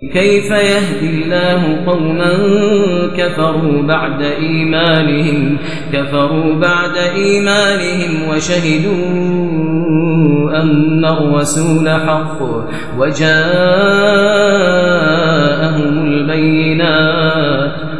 كيف يهدي الله قوما كفروا بعد إيمانهم؟ كفروا بعد إيمانهم وشهدوا أن الرسول حق وجاءهم البينات.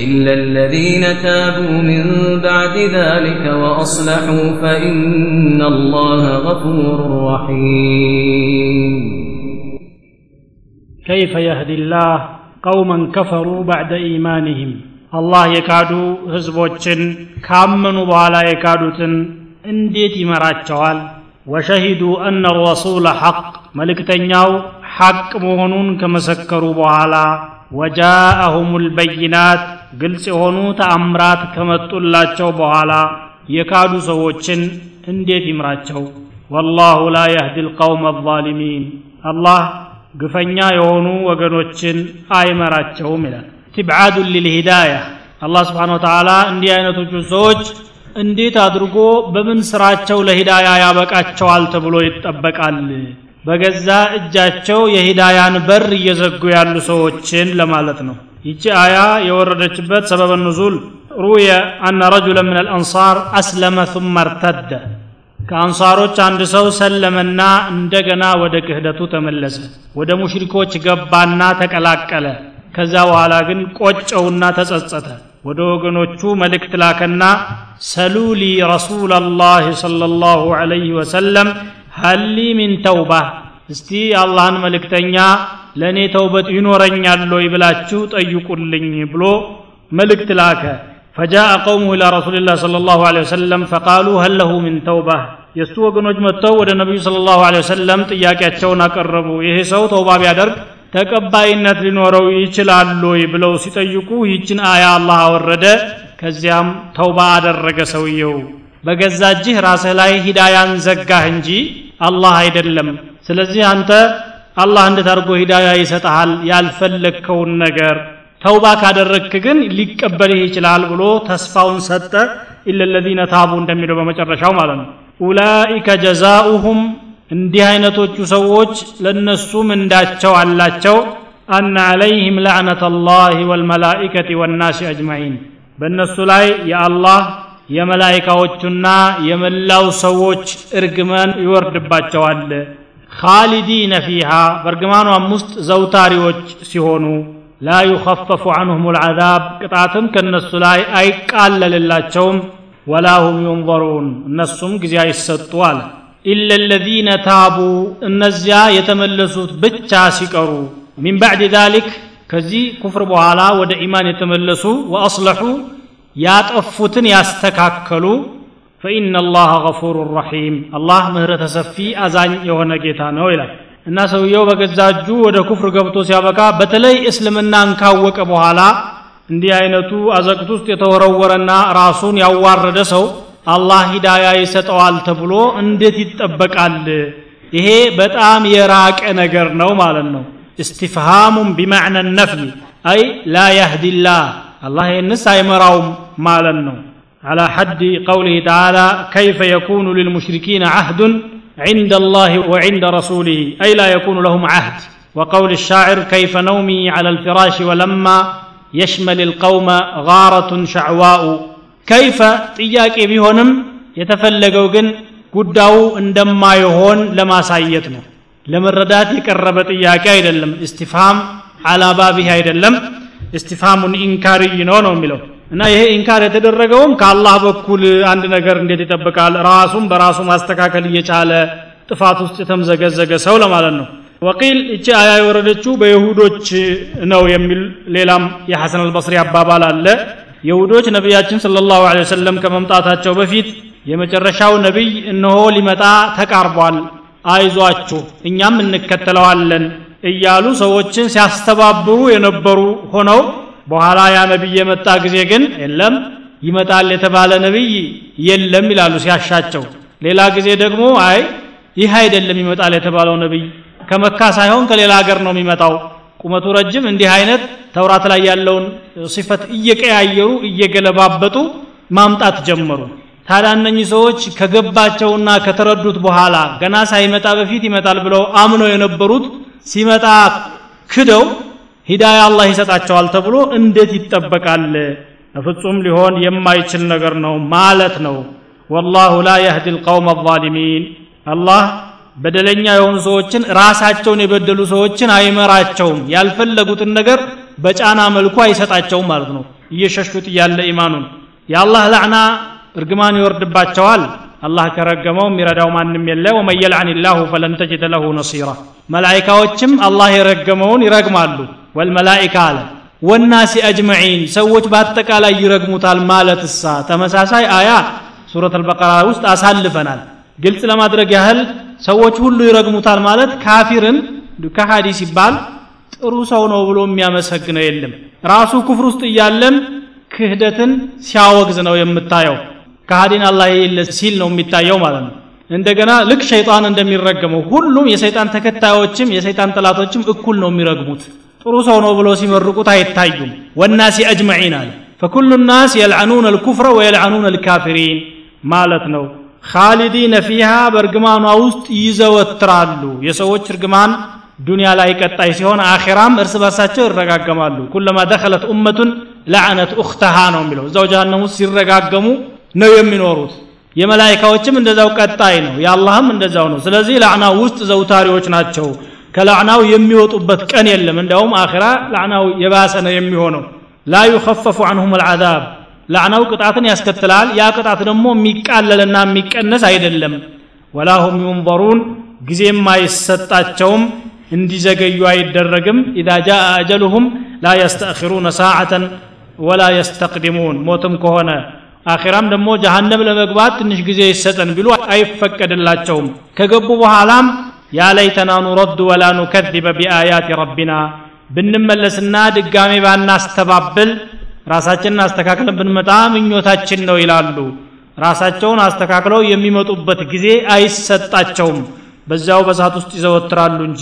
إلا الذين تابوا من بعد ذلك وأصلحوا فإن الله غفور رحيم كيف يهدي الله قوما كفروا بعد إيمانهم አላህ የካዱ ህዝቦችን ካመኑ በኋላ የካዱትን እንዴት ይመራቸዋል ወሸሂዱ አነ ረሱለ ሐቅ መልእክተኛው ሐቅ መሆኑን ከመሰከሩ በኋላ ወጃአሁም ልበይናት ግልጽ የሆኑ ተአምራት ከመጡላቸው በኋላ የካዱ ሰዎችን እንዴት ይምራቸው? ወላሁ ላ የህዲ ልቀውም አዛሊሚን አላህ ግፈኛ የሆኑ ወገኖችን አይመራቸውም ይላል። ትብዓዱን ሊልሂዳያ አላህ ስብሓን ወተዓላ እንዲህ አይነቶቹ ሰዎች እንዴት አድርጎ በምን ስራቸው ለሂዳያ ያበቃቸዋል ተብሎ ይጠበቃል በገዛ እጃቸው የሂዳያን በር እየዘጉ ያሉ ሰዎችን ለማለት ነው ይቺ አያ የወረደችበት ሰበበ ኑዙል ሩየ አነ ረጁለ ምን አልአንሳር አስለመ ثم ارتد ከአንሳሮች አንድ ሰው ሰለመና እንደገና ወደ ክህደቱ ተመለሰ ወደ ሙሽሪኮች ገባና ተቀላቀለ ከዛ በኋላ ግን ቆጨውና ተጸጸተ ወደ ወገኖቹ መልእክት ላከና ሰሉሊ ረሱላላህ ሰለላሁ ዐለይሂ ወሰለም ሀሊ ሚን ተውባ እስቲ አላህን መልእክተኛ ለእኔ ተውበት ይኖረኛል ወይ ብላችሁ ጠይቁልኝ ብሎ መልእክት ላከ فجاء قومه إلى رسول الله صلى الله عليه وسلم فقالوا هل له من توبة የእሱ ወገኖች መጥተው ወደ ነቢዩ ስለ ላሁ ወሰለም ጥያቄያቸውን አቀረቡ ይሄ ሰው ተውባ ቢያደርግ ተቀባይነት ሊኖረው ይችላል ወይ ብለው ሲጠይቁ ይችን አያ አላህ አወረደ ከዚያም ተውባ አደረገ ሰውየው በገዛ እጅህ ራስህ ላይ ሂዳያን ዘጋህ እንጂ አላህ አይደለም። ስለዚህ አንተ አላህ እንዴት አድርጎ ሂዳያ ይሰጠሃል ያልፈለግከውን ነገር ተውባ ካደረግክ ግን ሊቀበልህ ይችላል ብሎ ተስፋውን ሰጠ። ኢለ ለዚነ ታቡ እንደሚለው በመጨረሻው ማለት ነው። ኡላኢከ ጀዛኡሁም እንዲህ አይነቶቹ ሰዎች ለነሱ ምንዳቸው አላቸው። አነ አለይህም ለዕነት አላህ ወልመላኢከት ወናሲ አጅማዒን። በእነሱ ላይ የአላህ የመላይካዎቹና የመላው ሰዎች እርግመን ይወርድባቸዋል። ካሊዲነ ፊሃ በእርግማኗም ውስጥ ዘውታሪዎች ሲሆኑ ላ ዩኸፈፉ አንሁም ልዓዛብ ቅጣትም ከእነሱ ላይ አይቃለልላቸውም ወላ ሁም ዩንظሩን እነሱም ጊዜ አይሰጡ አለ ኢለ ለዚነ ታቡ እነዚያ የተመለሱት ብቻ ሲቀሩ። ሚን ባዕድ ዛሊክ ከዚህ ኩፍር በኋላ ወደ ኢማን የተመለሱ ወአስለሑ ያጠፉትን ያስተካከሉ ፈኢነ አላህ ገፉሩ ረሒም አላህ ምህረተ ሰፊ አዛኝ የሆነ ጌታ ነው ይላል እና ሰውየው በገዛ እጁ ወደ ኩፍር ገብቶ ሲያበቃ በተለይ እስልምናን ካወቀ በኋላ እንዲህ አይነቱ አዘቅት ውስጥ የተወረወረና ራሱን ያዋረደ ሰው አላህ ሂዳያ ይሰጠዋል ተብሎ እንዴት ይጠበቃል ይሄ በጣም የራቀ ነገር ነው ማለት ነው استفهام بمعنى النفي أي لا يهدي الله الله ينس يمراوم مالنو على حد قوله تعالى كيف يكون للمشركين عهد عند الله وعند رسوله أي لا يكون لهم عهد وقول الشاعر كيف نومي على الفراش ولما يشمل القوم غارة شعواء كيف ጥያቄ ቢሆንም የተፈለገው ግን ጉዳዩ እንደማይሆን ለማሳየት ነው ለመረዳት የቀረበ ጥያቄ አይደለም እስቲፍሃም አላባቢህ አይደለም እስቲፍሃሙን ኢንካርይ ነው ነው የሚለው። እና ይሄ ኢንካር የተደረገውም ከአላህ በኩል አንድ ነገር እንዴት ይጠብቃል? ራሱም በራሱ ማስተካከል እየቻለ ጥፋት ውስጥ የተምዘገዘገ ሰው ለማለት ነው። ወቂል እቺ አያ የወረደችው በይሁዶች ነው የሚል ሌላም የሐሰን አልበስሪ አባባል አለ። የሁዶች ነቢያችን ስለ ላሁ ወሰለም ከመምጣታቸው በፊት የመጨረሻው ነቢይ እነሆ ሊመጣ ተቃርቧል። አይዟችሁ እኛም እንከተለዋለን እያሉ ሰዎችን ሲያስተባብሩ የነበሩ ሆነው በኋላ ያ ነቢይ የመጣ ጊዜ ግን የለም ይመጣል የተባለ ነቢይ የለም ይላሉ ሲያሻቸው። ሌላ ጊዜ ደግሞ አይ ይህ አይደለም ይመጣል የተባለው ነቢይ ከመካ ሳይሆን ከሌላ ሀገር ነው የሚመጣው። ቁመቱ ረጅም እንዲህ አይነት ተውራት ላይ ያለውን ሲፈት እየቀያየሩ እየገለባበጡ ማምጣት ጀመሩ። ታዲያ እነኚህ ሰዎች ከገባቸውና ከተረዱት በኋላ ገና ሳይመጣ በፊት ይመጣል ብለው አምነው የነበሩት ሲመጣ ክደው ሂዳያ አላህ ይሰጣቸዋል ተብሎ እንዴት ይጠበቃል? በፍጹም ሊሆን የማይችል ነገር ነው ማለት ነው። ወላሁ ላ የህዲ ልቀውም አዛሊሚን አላህ በደለኛ የሆኑ ሰዎችን ራሳቸውን የበደሉ ሰዎችን አይመራቸውም። ያልፈለጉትን ነገር በጫና መልኩ አይሰጣቸውም ማለት ነው። እየሸሹት እያለ ኢማኑን። የአላህ ላዕና እርግማን ይወርድባቸዋል አላህ ከረገመው የሚረዳው ማንም የለ። ወመን የልዓን ላሁ ፈለን ተጅደ ለሁ ነሲራ። መላይካዎችም አላህ የረገመውን ይረግማሉ። ወልመላኢካ አለ። ወናሲ አጅመዒን ሰዎች በአጠቃላይ ይረግሙታል ማለት እሳ ተመሳሳይ አያ ሱረት አልበቀራ ውስጥ አሳልፈናል። ግልጽ ለማድረግ ያህል ሰዎች ሁሉ ይረግሙታል ማለት ካፊርን ከሃዲ ሲባል ጥሩ ሰው ነው ብሎ የሚያመሰግነው የለም። ራሱ ኩፍር ውስጥ እያለም ክህደትን ሲያወግዝ ነው የምታየው ከሃዲን አላህ የለ ሲል ነው የሚታየው ማለት ነው እንደገና ልክ ሸይጣን እንደሚረገመው ሁሉም የሰይጣን ተከታዮችም የሰይጣን ጠላቶችም እኩል ነው የሚረግሙት ጥሩ ሰው ነው ብሎ ሲመርቁት አይታዩም ወናሲ አጅመዒን አለ ፈኩሉ ናስ የልዓኑን አልኩፍረ ወየልዓኑን አልካፊሪን ማለት ነው ካሊዲነ ፊሃ በእርግማኗ ውስጥ ይዘወትራሉ የሰዎች እርግማን ዱንያ ላይ ቀጣይ ሲሆን አኼራም እርስ በርሳቸው ይረጋገማሉ ኩለማ ደኸለት ኡመቱን ለዓነት ኡክተሃ ነው የሚለው እዛው ጀሃነም ውስጥ ሲረጋገሙ ነው የሚኖሩት። የመላይካዎችም እንደዛው ቀጣይ ነው የአላህም እንደዛው ነው። ስለዚህ ላዕናው ውስጥ ዘውታሪዎች ናቸው። ከላዕናው የሚወጡበት ቀን የለም። እንዲያውም አኺራ ላዕናው የባሰ ነው የሚሆነው። ላ ዩኸፈፉ አንሁም አልዓዛብ። ላዕናው ቅጣትን ያስከትላል። ያ ቅጣት ደግሞ የሚቃለልና የሚቀነስ አይደለም። ወላ ሁም ዩንظሩን ጊዜም አይሰጣቸውም እንዲዘገዩ አይደረግም። ኢዛ ጃአ አጀሉሁም ላ የስተእኽሩነ ሳዓተን ወላ የስተቅድሙን ሞትም ከሆነ አኺራም ደግሞ ጀሃነም ለመግባት ትንሽ ጊዜ ይሰጠን ቢሉ አይፈቀድላቸውም። ከገቡ በኋላም ያ ለይተና ኑረድ ወላ ኑከذበ ቢአያት ረቢና ብንመለስና ድጋሜ ባናስተባብል ራሳችንን አስተካክለን ብንመጣ ምኞታችን ነው ይላሉ። ራሳቸውን አስተካክለው የሚመጡበት ጊዜ አይሰጣቸውም። በዚያው በሳት ውስጥ ይዘወትራሉ እንጂ።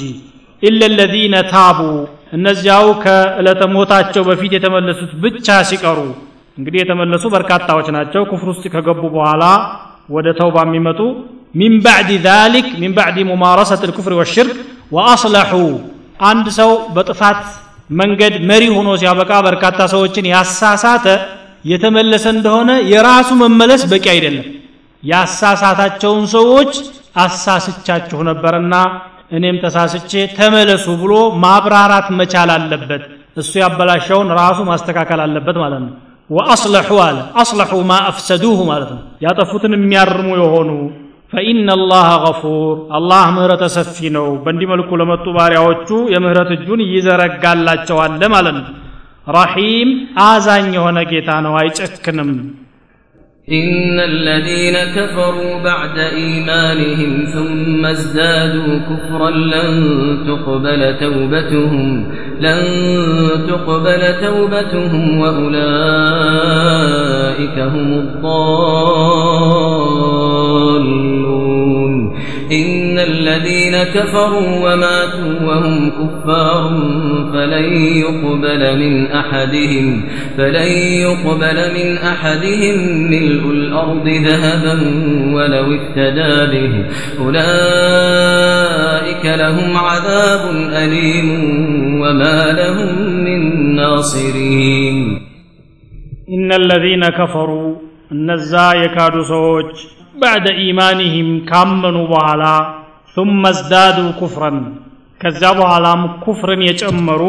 ኢለ ለዚነ ታቡ እነዚያው ከዕለተ ሞታቸው በፊት የተመለሱት ብቻ ሲቀሩ እንግዲህ የተመለሱ በርካታዎች ናቸው። ኩፍር ውስጥ ከገቡ በኋላ ወደ ተውባ የሚመጡ ሚን ባዕድ ዛሊክ ሚን ባዕድ ሙማረሰት ልኩፍር ወሽርክ ወአስለሑ አንድ ሰው በጥፋት መንገድ መሪ ሆኖ ሲያበቃ በርካታ ሰዎችን ያሳሳተ የተመለሰ እንደሆነ የራሱ መመለስ በቂ አይደለም። ያሳሳታቸውን ሰዎች አሳስቻችሁ ነበርና እኔም ተሳስቼ ተመለሱ ብሎ ማብራራት መቻል አለበት። እሱ ያበላሸውን ራሱ ማስተካከል አለበት ማለት ነው ወአስለሑ አለ። አስለሑ ማ አፍሰዱሁ ማለት ነው። ያጠፉትን የሚያርሙ የሆኑ ፈኢነ ላህ ገፉር አላህ ምህረተ ሰፊ ነው። በእንዲህ መልኩ ለመጡ ባሪያዎቹ የምህረት እጁን ይዘረጋላቸዋል ማለት ነው። ረሒም አዛኝ የሆነ ጌታ ነው። አይጨክንም إن الذين كفروا بعد إيمانهم ثم ازدادوا كفرا لن تقبل توبتهم لن تقبل توبتهم وأولئك هم الضالون إن الذين كفروا وماتوا وهم كفار فلن يقبل من أحدهم فلن يقبل من أحدهم ملء الأرض ذهبا ولو افتدى به أولئك لهم عذاب أليم وما لهم من ناصرين إن الذين كفروا النزا يكاد سوج ባዕደ ኢማኒህም ካመኑ በኋላ ثم ازدادوا كفرا. ከዚያ በኋላም ኩፍርን የጨመሩ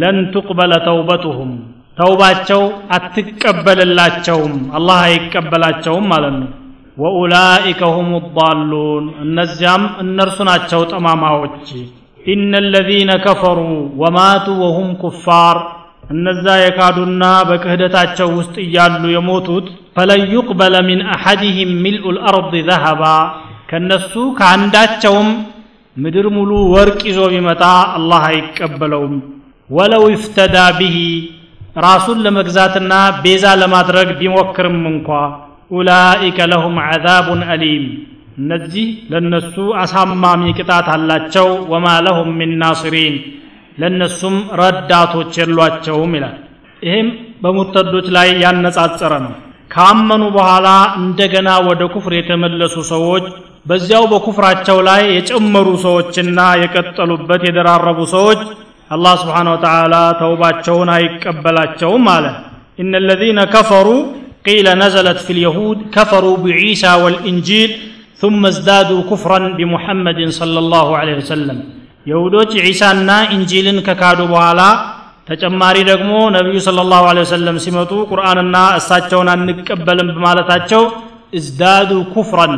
ለን ትቅበለ ተውበቱሁም ተውባቸው አትቀበልላቸውም አላህ አይቀበላቸውም ማለት ነው ወኡላኢከ ሁም ዳሉን እነዚያም እነርሱ ናቸው ጠማማዎች ኢነ አለዚነ ከፈሩ ወማቱ ወሁም ኩፋር እነዛ የካዱና በክህደታቸው ውስጥ እያሉ የሞቱት ፈለን ዩቅበለ ሚን አሐድህም ሚልኡ ልአርድ ዘሀባ ከእነሱ ከአንዳቸውም ምድር ሙሉ ወርቅ ይዞ ቢመጣ አላህ አይቀበለውም። ወለው ይፍተዳ ብሂ ራሱን ለመግዛትና ቤዛ ለማድረግ ቢሞክርም እንኳ ኡላኢከ ለሁም ዓዛቡን አሊም። እነዚህ ለነሱ አሳማሚ ቅጣት አላቸው። ወማ ለሁም ሚን ናስሪን ለእነሱም ረዳቶች የሏቸውም ይላል ይህም በሙርተዶች ላይ ያነጻጸረ ነው ካመኑ በኋላ እንደገና ወደ ኩፍር የተመለሱ ሰዎች በዚያው በኩፍራቸው ላይ የጨመሩ ሰዎችና የቀጠሉበት የደራረቡ ሰዎች አላህ ስብሓን ወተዓላ ተውባቸውን አይቀበላቸውም አለ إن الذين كفروا قيل نزلت في اليهود كفروا بعيسى والإنجيل ثم ازدادوا كفرا بمحمد صلى الله عليه وسلم የሁዶች ዒሳና እንጂልን ከካዱ በኋላ ተጨማሪ ደግሞ ነቢዩ ስለ ላሁ ለ ሲመጡ ቁርአንና እሳቸውን አንቀበልም በማለታቸው እዝዳዱ ኩፍረን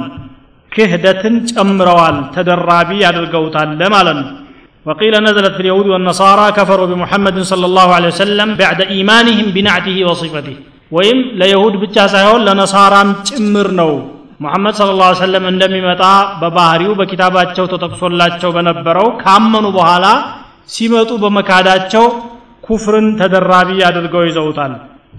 ክህደትን ጨምረዋል ተደራቢ አድርገውታል ማለት ነው። وقيل نزلت في اليهود والنصارى كفروا بمحمد صلى الله عليه وسلم بعد إيمانهم بنعته وصفته وإم ليهود بتشا سايون لنصارى ጭምር ነው። ሙሐመድ ስለ ላ ሰለም እንደሚመጣ በባህሪው በኪታባቸው ተጠቅሶላቸው በነበረው ካመኑ በኋላ ሲመጡ በመካዳቸው ኩፍርን ተደራቢ አድርገው ይዘውታል።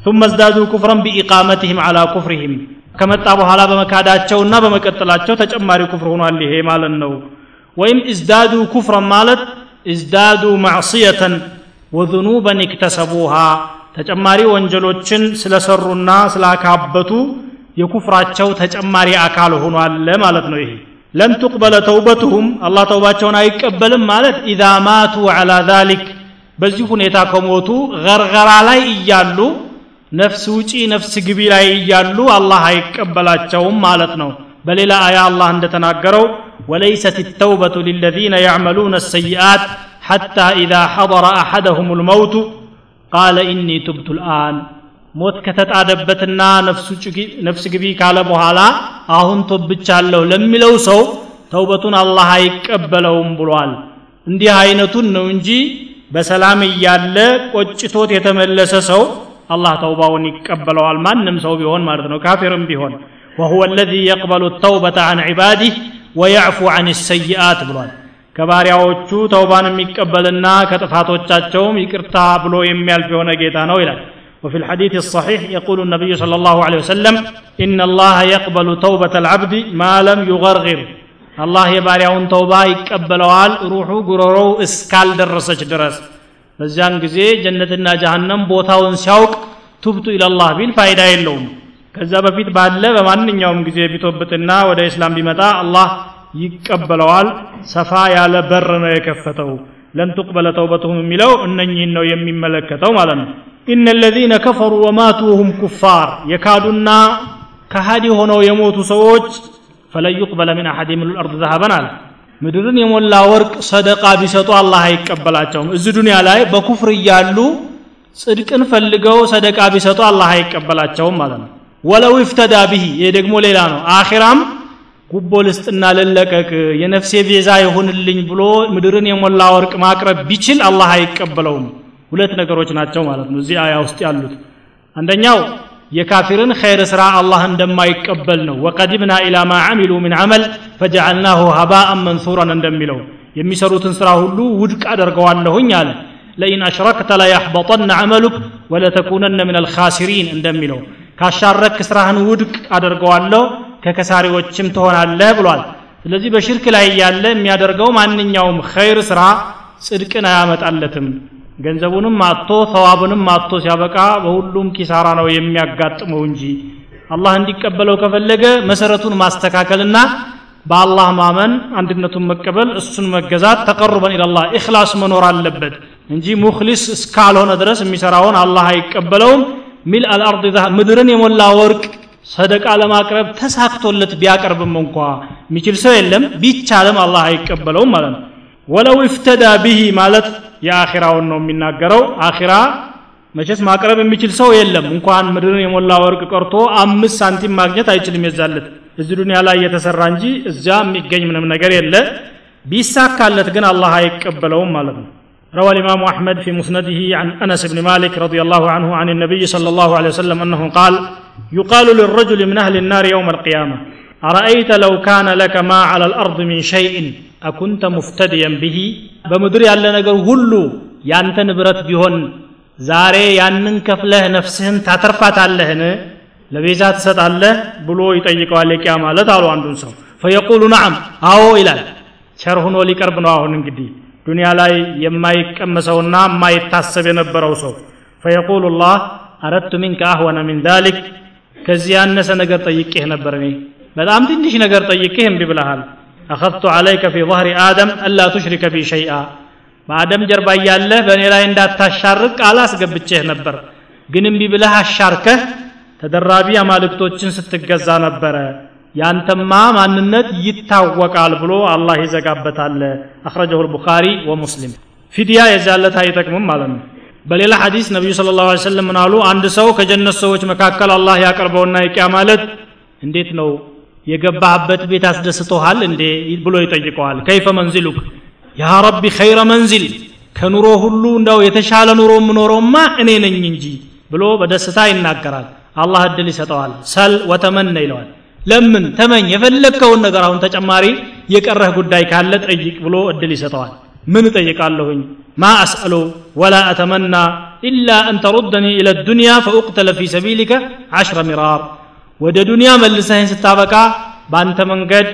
ثم ازدادوا كفرا بإقامتهم على كفرهم. ከመጣ በኋላ በመካዳቸውና በመቀጠላቸው ተጨማሪ ኩፍር ሆኗል። ይሄ ማለት ነው። ወይም እዝዳዱ ኩፍረን ማለት እዝዳዱ ማዕስየተን ወذኑበን እክተሰቡሃ። ተጨማሪ ወንጀሎችን ስለሰሩና ስላካበቱ የኩፍራቸው ተጨማሪ አካል ሆኗል ማለት ነው ይሄ ለን ትቅበለ ተውበትሁም አላህ ተውባቸውን አይቀበልም ማለት ኢዛ ማቱ ዐላ ዛሊክ በዚህ ሁኔታ ከሞቱ ገርገራ ላይ እያሉ ነፍስ ውጪ ነፍስ ግቢ ላይ እያሉ አላህ አይቀበላቸውም ማለት ነው በሌላ አያ አላህ እንደተናገረው وليست التوبة للذين يعملون السيئات حتى إذا حضر أحدهم الموت قال إني تبت الآن ሞት ከተጣደበትና ነፍስ ግቢ ካለ በኋላ አሁን ቶብቻለሁ ለሚለው ሰው ተውበቱን አላህ አይቀበለውም ብሏል እንዲህ አይነቱን ነው እንጂ በሰላም እያለ ቆጭቶት የተመለሰ ሰው አላህ ተውባውን ይቀበለዋል ማንም ሰው ቢሆን ማለት ነው ካፊርም ቢሆን وهو الذي يقبل التوبة عن عباده ويعفو عن السيئات ብሏል ከባሪያዎቹ ተውባን የሚቀበልና ከጥፋቶቻቸውም ይቅርታ ብሎ የሚያልፍ የሆነ ጌታ ነው ይላል وفي الحديث الصحيح يقول النبي صلى الله عليه وسلم إن الله يقبل توبة العبد ما لم يغرغر الله የባሪያውን ተውባ ይቀበለዋል ሩሑ ጉሮሮው እስካል ደረሰች ድረስ በዚያን ጊዜ ጀነትና ጀሃነም ቦታውን ሲያውቅ ቱብቱ ኢለላህ ቢል ፋይዳ የለውም ከዛ በፊት ባለ በማንኛውም ጊዜ ቢቶብትና ወደ እስላም ቢመጣ አላህ ይቀበለዋል ሰፋ ያለ በር ነው የከፈተው ለን ትቅበለ ተውበትሁም የሚለው እነኚህን ነው የሚመለከተው ማለት ነው። ኢነ ለዚነ ከፈሩ ወማቱ ወሁም ኩፋር የካዱና ከሃዲ ሆነው የሞቱ ሰዎች ፈለን ዩቅበለ ምን አሐድ ምን ልአርድ ዘሀበን አለ። ምድርን የሞላ ወርቅ ሰደቃ ቢሰጡ አላህ አይቀበላቸውም። እዚ ዱንያ ላይ በኩፍር እያሉ ጽድቅን ፈልገው ሰደቃ ቢሰጡ አላህ አይቀበላቸውም ማለት ነው። ወለው ይፍተዳ ብሂ ይህ ደግሞ ሌላ ነው። አኺራም ጉቦ ልስጥና ልለቀቅ የነፍሴ ቤዛ ይሁንልኝ ብሎ ምድርን የሞላ ወርቅ ማቅረብ ቢችል አላህ አይቀበለውም። ሁለት ነገሮች ናቸው ማለት ነው እዚህ አያ ውስጥ ያሉት። አንደኛው የካፊርን ኸይር ስራ አላህ እንደማይቀበል ነው። ወቀዲምና ኢላ ማ አሚሉ ምን አመል ፈጀዐልናሁ ሀባአን መንሱራን እንደሚለው የሚሰሩትን ስራ ሁሉ ውድቅ አደርገዋለሁኝ አለ። ለኢን አሽረክተ ለያሕበጠነ አመሉክ ወለተኩነነ ምን አልኻሲሪን እንደሚለው ካሻረክ ስራህን ውድቅ አደርገዋለሁ ከከሳሪዎችም ትሆናለህ ብሏል። ስለዚህ በሽርክ ላይ ያለ የሚያደርገው ማንኛውም ኸይር ስራ ጽድቅን አያመጣለትም። ገንዘቡንም አጥቶ ተዋቡንም አጥቶ ሲያበቃ በሁሉም ኪሳራ ነው የሚያጋጥመው እንጂ አላህ እንዲቀበለው ከፈለገ መሰረቱን ማስተካከልና በአላህ ማመን አንድነቱን መቀበል እሱን መገዛት ተቀሩበን ኢላላህ ኢኽላስ መኖር አለበት እንጂ ሙክሊስ እስካልሆነ ድረስ የሚሰራውን አላህ አይቀበለውም። ሚል አልአርድ ምድርን የሞላ ወርቅ ሰደቃ ለማቅረብ ተሳክቶለት ቢያቀርብም እንኳ የሚችል ሰው የለም ቢቻልም አላህ አይቀበለውም ማለት ነው ወለው ይፍተዳ ብሂ ማለት የአኺራውን ነው የሚናገረው አኺራ መቼስ ማቅረብ የሚችል ሰው የለም እንኳን ምድርን የሞላ ወርቅ ቀርቶ አምስት ሳንቲም ማግኘት አይችልም የዛለት እዚህ ዱንያ ላይ የተሰራ እንጂ እዚያ የሚገኝ ምንም ነገር የለ ቢሳካለት ግን አላህ አይቀበለውም ማለት ነው روى الإمام أحمد في مسنده عن أنس بن مالك رضي الله عنه عن النبي صلى الله عليه وسلم أنه قال يقال للرجل من أهل النار يوم القيامة أرأيت لو كان لك ما على الأرض من شيء أكنت مفتديا به بمدري على نقر هلو يانت نبرت بهن ዛሬ ያንን ከፍለህ ነፍስህን ታተርፋታለህን ለቤዛ ትሰጣለህ ብሎ ይጠይቀዋል የቂያ ማለት አሉ አንዱን ሰው ፈየቁሉ ነዓም አዎ ይላል ቸር ሆኖ ሊቀርብ ነው አሁን እንግዲህ ዱንያ ላይ የማይቀመሰውና የማይታሰብ የነበረው ሰው ፈየቁሉ ላህ አረድቱ ሚንከ አህወነ ሚን ዛሊክ ከዚህ ያነሰ ነገር ጠይቄህ ነበር እኔ። በጣም ትንሽ ነገር ጠይቄህ እምቢ ብለሃል። አኸፍቱ አለይከ ፊ ظህሪ አደም አላ ቱሽሪከ ቢ ሸይአ። በአደም ጀርባ እያለህ በእኔ ላይ እንዳታሻርቅ ቃል አስገብቼህ ነበር። ግን እምቢ ብለህ አሻርከህ ተደራቢ አማልክቶችን ስትገዛ ነበረ። ያንተማ ማንነት ይታወቃል ብሎ አላህ ይዘጋበታል። አኽረጀሁ ልቡኻሪ ወሙስሊም። ፊድያ የዛለታ አይጠቅምም ማለት ነው። በሌላ ሐዲስ ነቢዩ ስለ ላሁ ሰለም ምን አሉ? አንድ ሰው ከጀነት ሰዎች መካከል አላህ ያቀርበውና የቂያ ማለት እንዴት ነው? የገባህበት ቤት አስደስቶሃል እንዴ? ብሎ ይጠይቀዋል። ከይፈ መንዚሉክ? ያ ረቢ ኸይረ መንዚል ከኑሮ ሁሉ እንዳው የተሻለ ኑሮ የምኖረውማ እኔ ነኝ እንጂ ብሎ በደስታ ይናገራል። አላህ እድል ይሰጠዋል። ሰል ወተመነ ይለዋል። ለምን? ተመኝ የፈለግከውን ነገር አሁን ተጨማሪ የቀረህ ጉዳይ ካለ ጠይቅ ብሎ እድል ይሰጠዋል። ምን እጠይቃለሁኝ ማ አስአሉ ወላ አተመና ኢላ አን ተሩደኒ ኢለ ዱንያ ፈኡቅተለ ፊ ሰቢሊከ ዓሽረ ሚራር ወደ ዱንያ መልሰህን ስታበቃ በአንተ መንገድ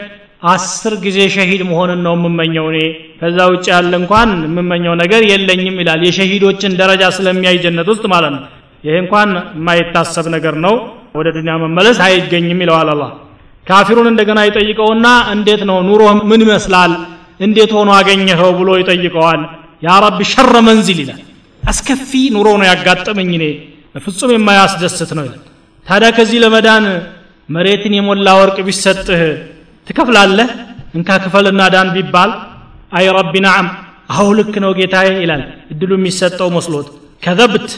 አስር ጊዜ ሸሂድ መሆንን ነው የምመኘው እኔ። ከዛ ውጭ ያለ እንኳን የምመኘው ነገር የለኝም ይላል። የሸሂዶችን ደረጃ ስለሚያይ ጀነት ውስጥ ማለት ነው። ይሄ እንኳን የማይታሰብ ነገር ነው። ወደ ዱንያ መመለስ አይገኝም ይለዋል አላህ። ካፊሩን እንደገና ይጠይቀውና እንዴት ነው ኑሮ ምን ይመስላል? እንዴት ሆኖ አገኘኸው ብሎ ይጠይቀዋል ያ ረቢ ሸረ መንዚል ይላል አስከፊ ኑሮ ነው ያጋጠመኝ እኔ በፍጹም የማያስደስት ነው ይላል ታዲያ ከዚህ ለመዳን መሬትን የሞላ ወርቅ ቢሰጥህ ትከፍላለህ እንካ ክፈልና ዳን ቢባል አይ ረቢ ነዓም አሁ ልክ ነው ጌታዬ ይላል እድሉ የሚሰጠው መስሎት ከዘብት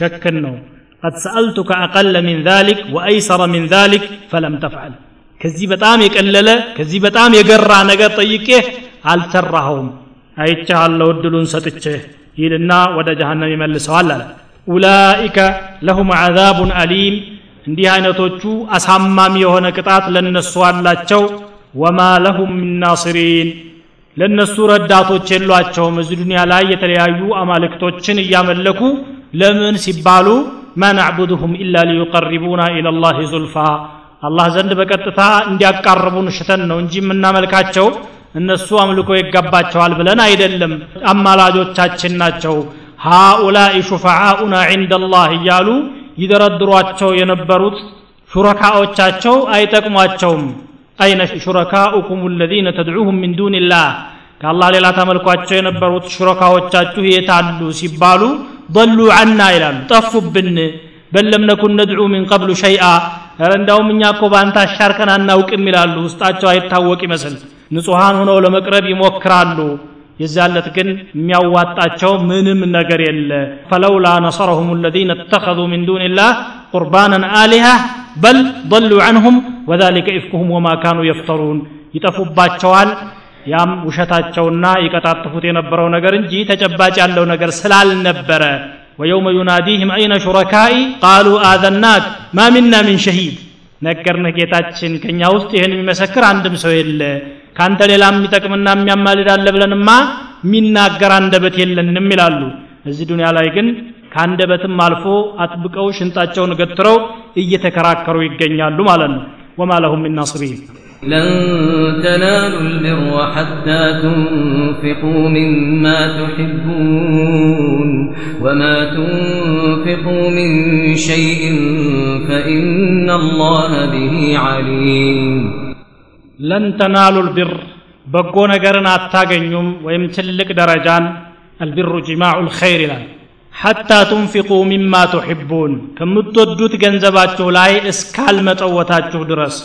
ሸክን ነው قد سألتك أقل من ذلك وأيسر من ذلك فلم تفعل ከዚህ በጣም የቀለለ ከዚህ በጣም የገራ ነገር ጠይቄህ አልሰራኸውም አይቻለሁ እድሉን ሰጥቼህ ይልና ወደ ጀሃነም ይመልሰዋል አለ። ኡላኢከ ለሁም ዓዛቡን አሊም። እንዲህ አይነቶቹ አሳማሚ የሆነ ቅጣት ለነሱ አላቸው። ወማ ለሁም ሚን ናስሪን። ለነሱ ረዳቶች የሏቸውም። እዚህ ዱንያ ላይ የተለያዩ አማልክቶችን እያመለኩ ለምን ሲባሉ ማ ናዕቡድሁም ኢላ ሊዩቀሪቡና ኢለላህ ዙልፋ። አላህ ዘንድ በቀጥታ እንዲያቃርቡን ሽተን ነው እንጂ የምናመልካቸው እነሱ አምልኮ ይገባቸዋል ብለን አይደለም። አማላጆቻችን ናቸው። ሃኡላኢ ሹፈዓኡና ዒንደላህ እያሉ ይደረድሯቸው የነበሩት ሹረካዎቻቸው አይጠቅሟቸውም። አይነ ሹረካኡኩም ለዚነ ተድዑሁም ምን ዱንላህ ከአላህ ሌላ ታመልኳቸው የነበሩት ሹረካዎቻችሁ የታሉ ሲባሉ ضሉ አና ይላሉ። ጠፉብን። በለም ነኩን ነድዑ ምን ቀብሉ ሸይአ ረ እንዳውም እኛ እኮ በአንተ አሻርከን አናውቅም ይላሉ ውስጣቸው አይታወቅ ይመስል ንጹሐን ሆነው ለመቅረብ ይሞክራሉ የዛለት ግን የሚያዋጣቸው ምንም ነገር የለ ፈለውላ ነሰረሁም الذين اتخذوا من دون الله قربانا آلهة بل ضلوا عنهم وذلك إفكهم وما كانوا يفترون ይጠፉባቸዋል ያም ውሸታቸውና ይቀጣጥፉት የነበረው ነገር እንጂ ተጨባጭ ያለው ነገር ስላልነበረ ወየውመ ዩናዲህም አይነ ሹረካኢ? ቃሉ አዘናክ ማ ሚና ምን ሸሂድ? ነገርንህ ጌታችን ከእኛ ውስጥ ይህን የሚመሰክር አንድም ሰው የለ። ከአንተ ሌላ የሚጠቅምና የሚያማልድ አለ ብለንማ የሚናገር አንደበት የለንም ይላሉ። እዚህ ዱንያ ላይ ግን ከአንደበትም አልፎ አጥብቀው ሽንጣቸውን ገትረው እየተከራከሩ ይገኛሉ ማለት ነው። ወማ ለሁም ሚን ናስሪን። لن تنالوا البر حتى تنفقوا مما تحبون وما تنفقوا من شيء فإن الله به عليم ለን ተናሉ ልቢር በጎ ነገርን አታገኙም ወይም ትልቅ ደረጃን አልቢሩ ጅማዑ ልኸይር ይላል ሐታ ቱንፊቁ ሚማ ቱሕቡን ከምትወዱት ገንዘባችሁ ላይ እስካልመጠወታችሁ ድረስ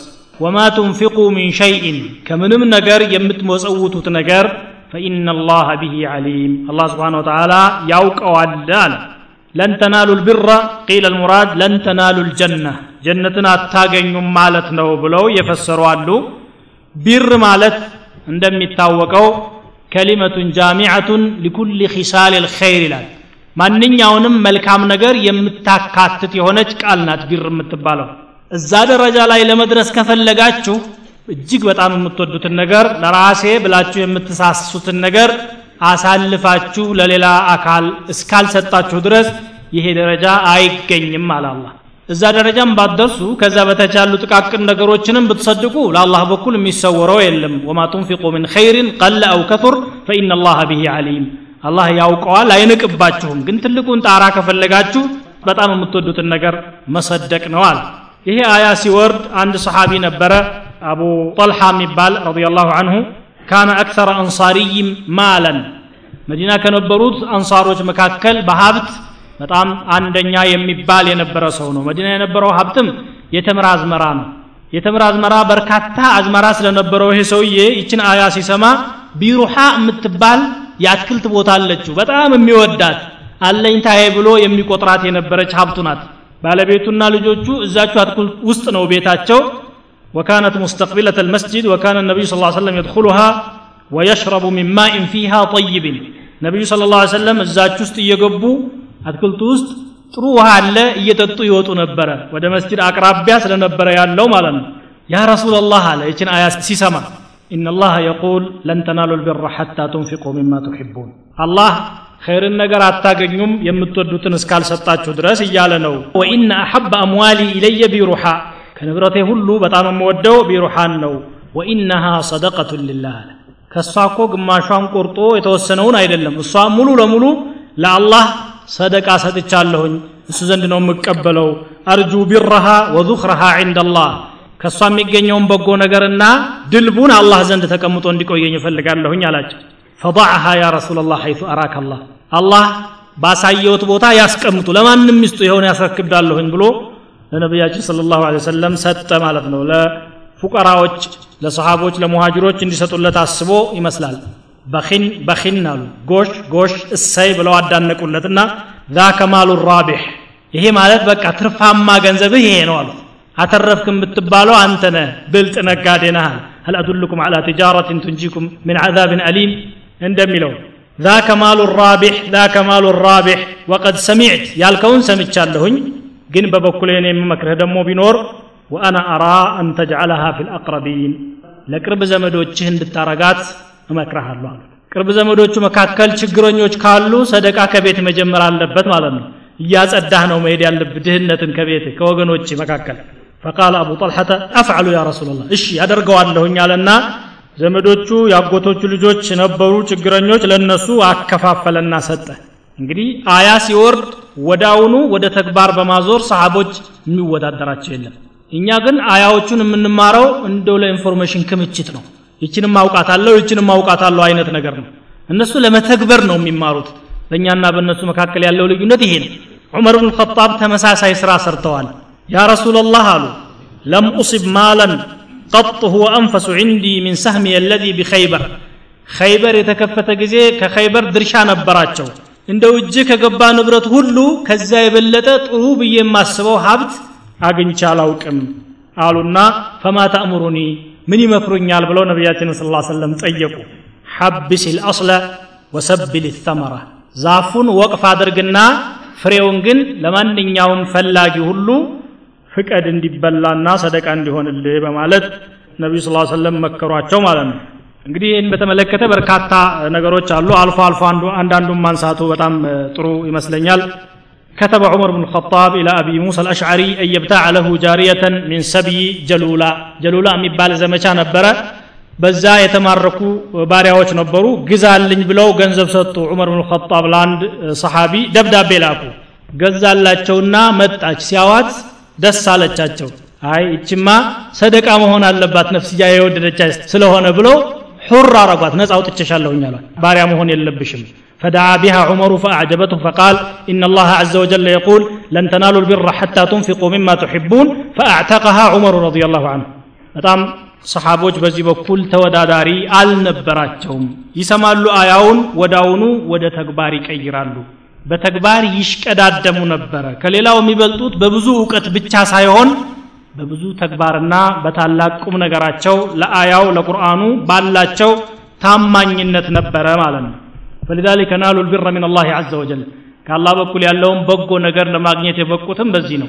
ወማ ቱንፊቁ ሚን ሸይእን ከምንም ነገር የምትመጸውቱት ነገር ፈኢነ ላህ ብሂ ዓሊም አላህ ስብሓን ወተዓላ ያውቀዋል አለ። ለን ተናሉ ልቢራ ቂለ ልሙራድ ለን ተናሉ ልጀና ጀነትን አታገኙም ማለት ነው ብለው የፈሰሩ አሉ። ቢር ማለት እንደሚታወቀው ከሊመቱን ጃሚዐቱን ሊኩል ኺሳል ልኸይር ይላል። ማንኛውንም መልካም ነገር የምታካትት የሆነች ቃል ናት ቢር የምትባለው እዛ ደረጃ ላይ ለመድረስ ከፈለጋችሁ እጅግ በጣም የምትወዱትን ነገር ለራሴ ብላችሁ የምትሳሱትን ነገር አሳልፋችሁ ለሌላ አካል እስካልሰጣችሁ ድረስ ይሄ ደረጃ አይገኝም አላህ። እዛ ደረጃም ባትደርሱ ከዛ በታች ያሉ ጥቃቅን ነገሮችንም ብትሰድቁ ለአላህ በኩል የሚሰወረው የለም። ወማ ቱንፊቁ ምን ኸይርን ቀለ አው ከቱር ፈኢና ላህ ብሂ ዓሊም አላህ ያውቀዋል አይንቅባችሁም። ግን ትልቁን ጣራ ከፈለጋችሁ በጣም የምትወዱትን ነገር መሰደቅ ነው አለ ይሄ አያ ሲወርድ አንድ ሰሓቢ ነበረ አቡ ጠልሓ የሚባል ረዲየላሁ አንሁ ካነ አክተረ አንሳሪይም ማለን. መዲና ከነበሩት አንሳሮች መካከል በሀብት በጣም አንደኛ የሚባል የነበረ ሰው ነው። መዲና የነበረው ሀብትም የተምር አዝመራ ነው። የተምር አዝመራ በርካታ አዝመራ ስለነበረው ይሄ ሰውዬ ይችን አያ ሲሰማ ቢሩሃ የምትባል የአትክልት ቦታ አለችው። በጣም የሚወዳት አለኝታዬ ብሎ የሚቆጥራት የነበረች ሀብቱ ናት ባለቤቱና ልጆቹ እዛችሁ አትክልት ውስጥ ነው ቤታቸው وكانت مستقبلة المسجد وكان النبي صلى الله عليه وسلم يدخلها ويشرب من ماء فيها طيب نبي صلى الله عليه وسلم እዛች ውስጥ እየገቡ አትክልቱ ውስጥ ጥሩ ውሃ አለ እየጠጡ ይወጡ ነበረ ወደ መስጅድ አቅራቢያ ስለነበረ ያለው ማለት ነው ያ ረሱላላህ አለ ይችን አያ ሲሰማ إن الله يقول لن تنالوا البر حتى تنفقوا مما تحبون الله ኸይርን ነገር አታገኙም የምትወዱትን እስካልሰጣችሁ ድረስ እያለ ነው። ወኢነ አሐበ አምዋሊ ኢለየ ቢሩሓ ከንብረቴ ሁሉ በጣም የምወደው ቢሩሓን ነው። ወኢነሃ ሰደቀቱን ልላህ አለ። ከእሷ እኮ ግማሿን ቆርጦ የተወሰነውን አይደለም። እሷ ሙሉ ለሙሉ ለአላህ ሰደቃ ሰጥቻለሁኝ እሱ ዘንድ ነው የምቀበለው። አርጁ ቢረሃ ወዙኽረሃ ዒንደላህ ከእሷ የሚገኘውን በጎ ነገርና ድልቡን አላህ ዘንድ ተቀምጦ እንዲቆየኝ ይፈልጋለሁኝ አላቸው። ፈضعها يا رسول الله حيث أراك الله الله ባሳየውት ቦታ ያስቀምጡ ለማንም ሚስጡ የሆነ ያስረክብዳለሁኝ ብሎ ለነቢያችን ስለ ላሁ ወሰለም ሰጠ ማለት ነው ለፉቀራዎች ለሰሃቦች ለሙሃጅሮች እንዲሰጡለት አስቦ ይመስላል በኺን በኺን አሉ ጎሽ ጎሽ እሰይ ብለው አዳነቁለትና ዛከ ማሉ ራቢሕ ይሄ ማለት በቃ ትርፋማ ገንዘብህ ይሄ ነው አሉት አተረፍክ የምትባለው አንተ ነህ ብልጥ ነጋዴ ነሃል هل أدلكم على تجارة تنجيكم من عذاب أليم እንደሚለው ذاك مال الرابح ذاك مال الرابح وقد سمعت ያልከውን ሰምቻለሁኝ ግን በበኩሌ እኔ የምመክርህ ደግሞ ቢኖር ወአና አራ አን ተጅዓለሃ ፊ ልአቅረቢን ለቅርብ ዘመዶችህ እንድታረጋት እመክርሃለሁ አሉ ቅርብ ዘመዶቹ መካከል ችግረኞች ካሉ ሰደቃ ከቤት መጀመር አለበት ማለት ነው እያጸዳህ ነው መሄድ ያለብህ ድህነትን ከቤት ከወገኖች መካከል ፈቃል አቡ ጠልሐተ አፍዓሉ ያ ረሱላላህ እሺ ያደርገዋለሁኝ አለና ዘመዶቹ የአጎቶቹ ልጆች ነበሩ ችግረኞች ለነሱ አከፋፈለና ሰጠ። እንግዲህ አያ ሲወርድ ወዳውኑ ወደ ተግባር በማዞር ሰሃቦች የሚወዳደራቸው የለም። እኛ ግን አያዎቹን የምንማረው እንደው ለኢንፎርሜሽን ክምችት ነው። ይችንም አውቃታለሁ ይችንም አውቃታለሁ አይነት ነገር ነው። እነሱ ለመተግበር ነው የሚማሩት። በእኛና በእነሱ መካከል ያለው ልዩነት ይሄ ነው። ዑመር ብን ተመሳሳይ ስራ ሰርተዋል። ያ ረሱላላህ አሉ ለም ኡሲብ ማለን ቀጥ ሁወ አንፈሱ ዕንዲ ሚን ሰህሚ የለዚ ቢኸይበር ኸይበር የተከፈተ ጊዜ ከኸይበር ድርሻ ነበራቸው እንደው እጅ ከገባ ንብረት ሁሉ ከዛ የበለጠ ጥሩ ብዬ የማስበው ሀብት አግኝቼ አላውቅም አሉና ፈማ ተእምሩኒ ምን ይመክሩኛል ብለው ነቢያችን ስ ሰለም ጠየቁ ሐብስ ልአስለ ወሰብል ተመራ ዛፉን ወቅፍ አድርግና ፍሬውን ግን ለማንኛውም ፈላጊ ሁሉ ፍቀድ እንዲበላና ሰደቃ እንዲሆንልህ በማለት ነቢዩ ስ ሰለም መከሯቸው ማለት ነው እንግዲህ ይህን በተመለከተ በርካታ ነገሮች አሉ አልፎ አልፎ አንዳንዱን ማንሳቱ በጣም ጥሩ ይመስለኛል كتب عمر بن الخطاب إلى أبي موسى الأشعري أن يبتاع له جارية من سبي جلولا جلولا የሚባል ዘመቻ ነበረ በዛ የተማረኩ ባሪያዎች ነበሩ ግዛልኝ ብለው ገንዘብ ሰጡ ዑመር ብን ኸጣብ ለአንድ ሰሓቢ ደብዳቤ ላኩ ገዛላቸውና መጣች ሲያዋት ደስ አለቻቸው አይ እችማ ሰደቃ መሆን አለባት ነፍስያ የወደደቻ ስለሆነ ብለው ሑር አረጓት ነፃ አውጥቼሻለሁኝ አሏት ባሪያ መሆን የለብሽም فدعا بها عمر فأعجبته فقال إن الله عز وجل يقول لن تنالوا البر حتى تنفقوا مما تحبون فأعتقها عمر رضي الله عنه በጣም ሰሓቦች በዚህ በኩል ተወዳዳሪ አልነበራቸውም ይሰማሉ አያውን ወዳውኑ ወደ ተግባር ይቀይራሉ በተግባር ይሽቀዳደሙ ነበረ ከሌላው የሚበልጡት በብዙ እውቀት ብቻ ሳይሆን በብዙ ተግባርና በታላቅ ቁም ነገራቸው ለአያው ለቁርአኑ ባላቸው ታማኝነት ነበረ ማለት ነው فلذلك نالوا البر من الله عز وجل ከአላህ በኩል ያለውን በጎ ነገር ለማግኘት የበቁትም በዚህ ነው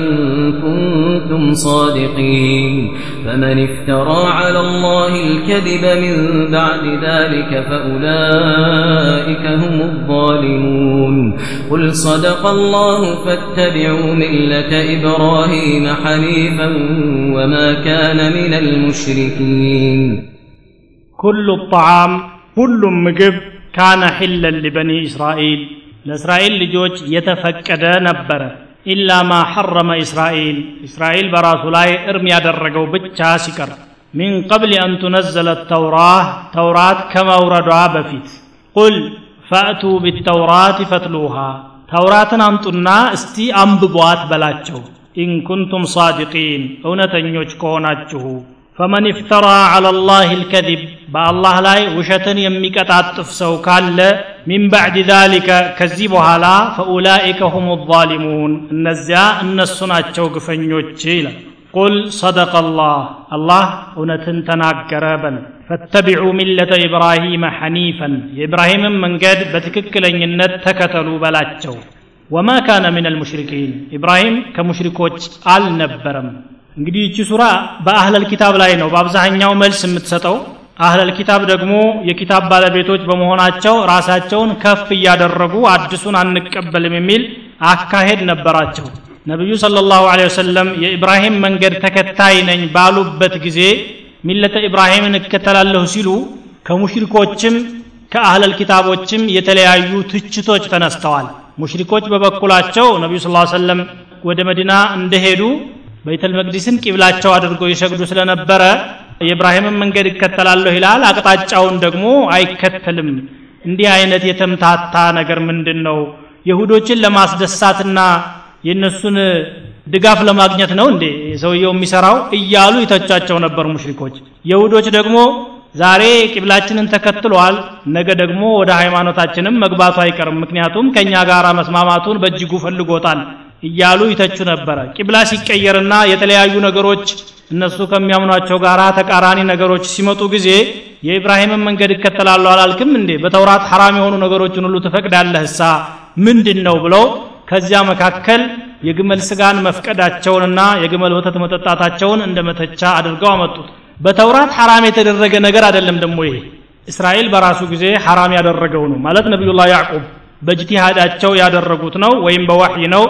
صادقين. فمن افترى على الله الكذب من بعد ذلك فأولئك هم الظالمون. قل صدق الله فاتبعوا ملة إبراهيم حنيفا وما كان من المشركين. كل الطعام كل مجب كان حلا لبني إسرائيل. لإسرائيل لجوج يتفكد نبره ኢላ ማ ሐረመ እስራኤል እስራኤል በራሱ ላይ እርም ያደረገው ብቻ ሲቀር ሚን ቀብል አን ቱነዘለ ተውራህ ተውራት ከመውረዷ በፊት ቁል ፈእቱ ቢተውራት ፈትሉሃ ተውራትን አምጡና እስቲ አንብቧት በላቸው إن كنتم صادقين እውነተኞች ከሆናችሁ فمن افترى على الله الكذب በአላህ ላይ ውሸትን የሚቀጣጥፍ ሰው ካለ من بعد ذلك ከዚህ በኋላ فأولئك هم الظالمون እነዚያ እነሱ ናቸው ግፈኞች ይላል። قل صدق الله አላህ እውነትን ተናገረ በል። فاتبعوا ملة إبراهيم حنيفا የኢብራሂምን መንገድ በትክክለኝነት ተከተሉ በላቸው። ወማ ካነ ምን አልሙሽሪኪን ኢብራሂም ከሙሽሪኮች አልነበረም እንግዲህ ይቺ ሱራ በአህለል ኪታብ ላይ ነው በአብዛኛው መልስ የምትሰጠው። አህለል ኪታብ ደግሞ የኪታብ ባለቤቶች በመሆናቸው ራሳቸውን ከፍ እያደረጉ አዲሱን አንቀበልም የሚል አካሄድ ነበራቸው። ነቢዩ ሰለላሁ ዐለይሂ ወሰለም የኢብራሂም መንገድ ተከታይ ነኝ ባሉበት ጊዜ ሚለተ ኢብራሂምን እከተላለሁ ሲሉ ከሙሽሪኮችም ከአህለል ኪታቦችም የተለያዩ ትችቶች ተነስተዋል። ሙሽሪኮች በበኩላቸው ነቢዩ ስ ሰለም ወደ መዲና እንደሄዱ በይተል መቅዲስን ቂብላቸው አድርገው ይሰግዱ ስለነበረ የኢብራሂምን መንገድ ይከተላለሁ ይላል። አቅጣጫውን ደግሞ አይከተልም። እንዲህ አይነት የተምታታ ነገር ምንድን ነው የሁዶችን ለማስደሳትና የእነሱን ድጋፍ ለማግኘት ነው እንዴ ሰውየው የሚሰራው? እያሉ ይተቻቸው ነበር ሙሽሪኮች። የሁዶች ደግሞ ዛሬ ቂብላችንን ተከትሏል ነገ ደግሞ ወደ ሃይማኖታችንም መግባቱ አይቀርም። ምክንያቱም ከእኛ ጋር መስማማቱን በእጅጉ ፈልጎታል እያሉ ይተቹ ነበረ። ቂብላ ሲቀየርና የተለያዩ ነገሮች እነሱ ከሚያምኗቸው ጋር ተቃራኒ ነገሮች ሲመጡ ጊዜ የኢብራሂምን መንገድ እከተላለሁ አላልክም እንዴ? በተውራት ሐራም የሆኑ ነገሮችን ሁሉ ትፈቅዳለህ እሳ ምንድን ነው ብለው ከዚያ መካከል የግመል ስጋን መፍቀዳቸውንና የግመል ወተት መጠጣታቸውን እንደ መተቻ አድርገው አመጡት። በተውራት ሐራም የተደረገ ነገር አይደለም ደግሞ ይሄ። እስራኤል በራሱ ጊዜ ሐራም ያደረገው ነው ማለት ነቢዩላህ ያዕቁብ በእጅቲሃዳቸው ያደረጉት ነው ወይም በዋህይ ነው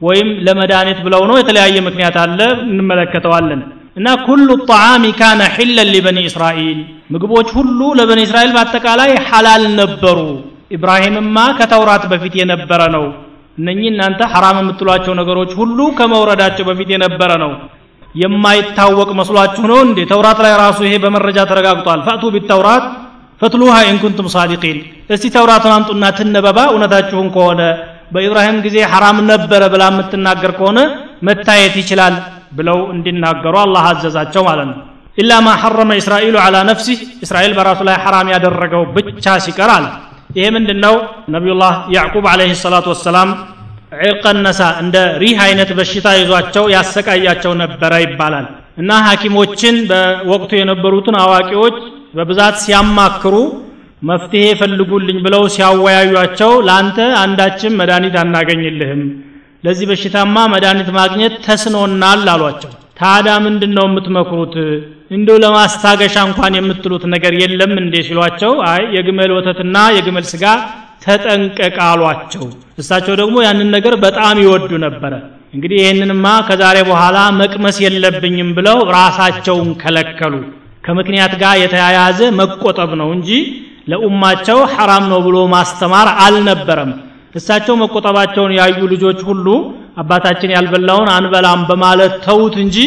ወይም ለመድኃኒት ብለው ነው። የተለያየ ምክንያት አለ እንመለከተዋለን። እና ኩሉ ጣዓሚ ካነ ሒለን ሊበኒ እስራኤል ምግቦች ሁሉ ለበኒ እስራኤል በአጠቃላይ ሐላል ነበሩ። ኢብራሂምማ ከተውራት በፊት የነበረ ነው። እነኚህ እናንተ ሐራም የምትሏቸው ነገሮች ሁሉ ከመውረዳቸው በፊት የነበረ ነው። የማይታወቅ መስሏችሁ ነው እንዴ? ተውራት ላይ ራሱ ይሄ በመረጃ ተረጋግጧል። ፈእቱ ቢተውራት ፈትሉሃ ኢንኩንቱም ሳዲቂን። እስቲ ተውራቱን አምጡና ትነበባ እውነታችሁን ከሆነ በኢብራሂም ጊዜ ሐራም ነበረ ብላ የምትናገር ከሆነ መታየት ይችላል ብለው እንዲናገሩ አላህ አዘዛቸው ማለት ነው። ኢላ ማ ሐረመ እስራኤሉ አላ ነፍሲህ እስራኤል በራሱ ላይ ሐራም ያደረገው ብቻ ሲቀር አለ። ይሄ ምንድን ነው ነቢዩላህ ያዕቁብ አለህ ሰላቱ ወሰላም ዒርቀነሳ እንደ ሪህ አይነት በሽታ ይዟቸው ያሰቃያቸው ነበረ ይባላል። እና ሐኪሞችን በወቅቱ የነበሩትን አዋቂዎች በብዛት ሲያማክሩ መፍትሄ ፈልጉልኝ ብለው ሲያወያዩቸው ለአንተ አንዳችም መድኃኒት አናገኝልህም። ለዚህ በሽታማ መድኃኒት ማግኘት ተስኖናል አሏቸው። ታዳ ምንድን ነው የምትመክሩት? እንዲሁ ለማስታገሻ እንኳን የምትሉት ነገር የለም እንዴ ሲሏቸው አይ የግመል ወተትና የግመል ስጋ ተጠንቀቅ አሏቸው። እሳቸው ደግሞ ያንን ነገር በጣም ይወዱ ነበረ። እንግዲህ ይህንንማ ከዛሬ በኋላ መቅመስ የለብኝም ብለው ራሳቸውን ከለከሉ። ከምክንያት ጋር የተያያዘ መቆጠብ ነው እንጂ ለኡማቸው ሐራም ነው ብሎ ማስተማር አልነበረም እሳቸው መቆጠባቸውን ያዩ ልጆች ሁሉ አባታችን ያልበላውን አንበላም በማለት ተዉት እንጂ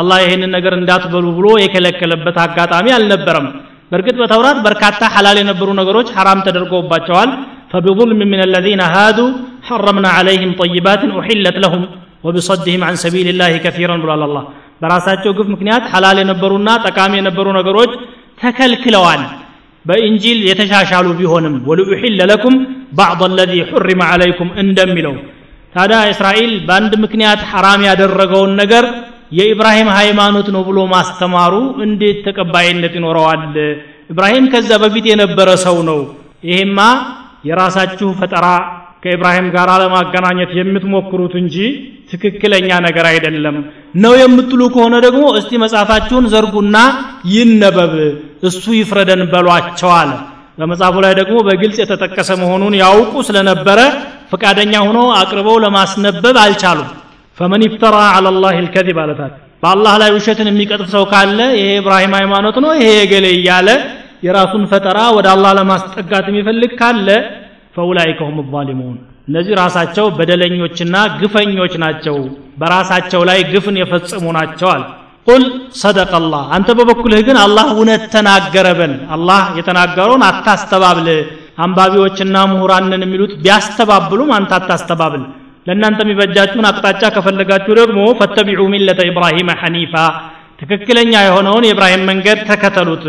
አላህ ይህንን ነገር እንዳትበሉ ብሎ የከለከለበት አጋጣሚ አልነበረም በእርግጥ በተውራት በርካታ ሐላል የነበሩ ነገሮች ሐራም ተደርገውባቸዋል فبظلم من الذين هادوا حرمنا عليهم طيبات أحلت لهم وبصدهم عن سبيل الله كثيرا ብሏል አላህ በራሳቸው ግፍ ምክንያት ሐላል የነበሩና ጠቃሚ የነበሩ ነገሮች ተከልክለዋል በኢንጂል የተሻሻሉ ቢሆንም ወልኡሒለ ለኩም ባዕض አለዚ ሑሪመ ዓለይኩም እንደሚለው። ታዲያ እስራኤል በአንድ ምክንያት ሐራም ያደረገውን ነገር የኢብራሂም ሃይማኖት ነው ብሎ ማስተማሩ እንዴት ተቀባይነት ይኖረዋል? ኢብራሂም ከዛ በፊት የነበረ ሰው ነው። ይሄማ የራሳችሁ ፈጠራ ከኢብራሂም ጋር ለማገናኘት የምትሞክሩት እንጂ ትክክለኛ ነገር አይደለም። ነው የምትሉ ከሆነ ደግሞ እስቲ መጽሐፋችሁን ዘርጉና ይነበብ እሱ ይፍረደን በሏቸው አለ። በመጽሐፉ ላይ ደግሞ በግልጽ የተጠቀሰ መሆኑን ያውቁ ስለነበረ ፈቃደኛ ሆኖ አቅርበው ለማስነበብ አልቻሉም። ፈመን ይፍተራ አላ ላህ ልከዚብ አለታት በአላህ ላይ ውሸትን የሚቀጥፍ ሰው ካለ ይሄ ኢብራሂም ሃይማኖት ነው ይሄ የገሌ እያለ የራሱን ፈጠራ ወደ አላህ ለማስጠጋት የሚፈልግ ካለ ፈኡላይከ ሁም ዛሊሙን። እነዚህ ራሳቸው በደለኞችና ግፈኞች ናቸው። በራሳቸው ላይ ግፍን የፈጸሙ ናቸዋል ቁል ሰደቀ አላህ አንተ በበኩልህ ግን አላህ እውነት ተናገረ አላህ የተናገረውን አታስተባብል። አንባቢዎችና ምሁራንን የሚሉት ቢያስተባብሉም አንተ አታስተባብል። ለእናንተ የሚበጃችሁን አቅጣጫ ከፈለጋችሁ ደግሞ ፈተቢዑ ሚለተ ኢብራሂም ሐኒፋ ትክክለኛ የሆነውን የኢብራሂም መንገድ ተከተሉት።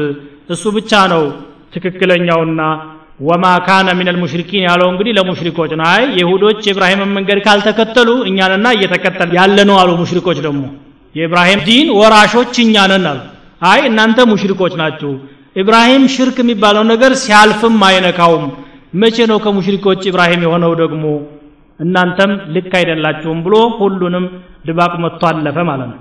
እሱ ብቻ ነው ትክክለኛውና ወማ ካነ ምን ልሙሽሪኪን ያለው እንግዲህ ለሙሽሪኮች ነው። አይ የሁዶች የኢብራሂምን መንገድ ካልተከተሉ እኛንና እየተከተል ያለ ነው አሉ ሙሽሪኮች ደግሞ። የኢብራሂም ዲን ወራሾች እኛ ነን አሉ። አይ እናንተ ሙሽሪኮች ናችሁ። ኢብራሂም ሽርክ የሚባለው ነገር ሲያልፍም አይነካውም። መቼ ነው ከሙሽሪኮች ኢብራሂም የሆነው ደግሞ? እናንተም ልክ አይደላችሁም ብሎ ሁሉንም ድባቅ መጥቶ አለፈ ማለት ነው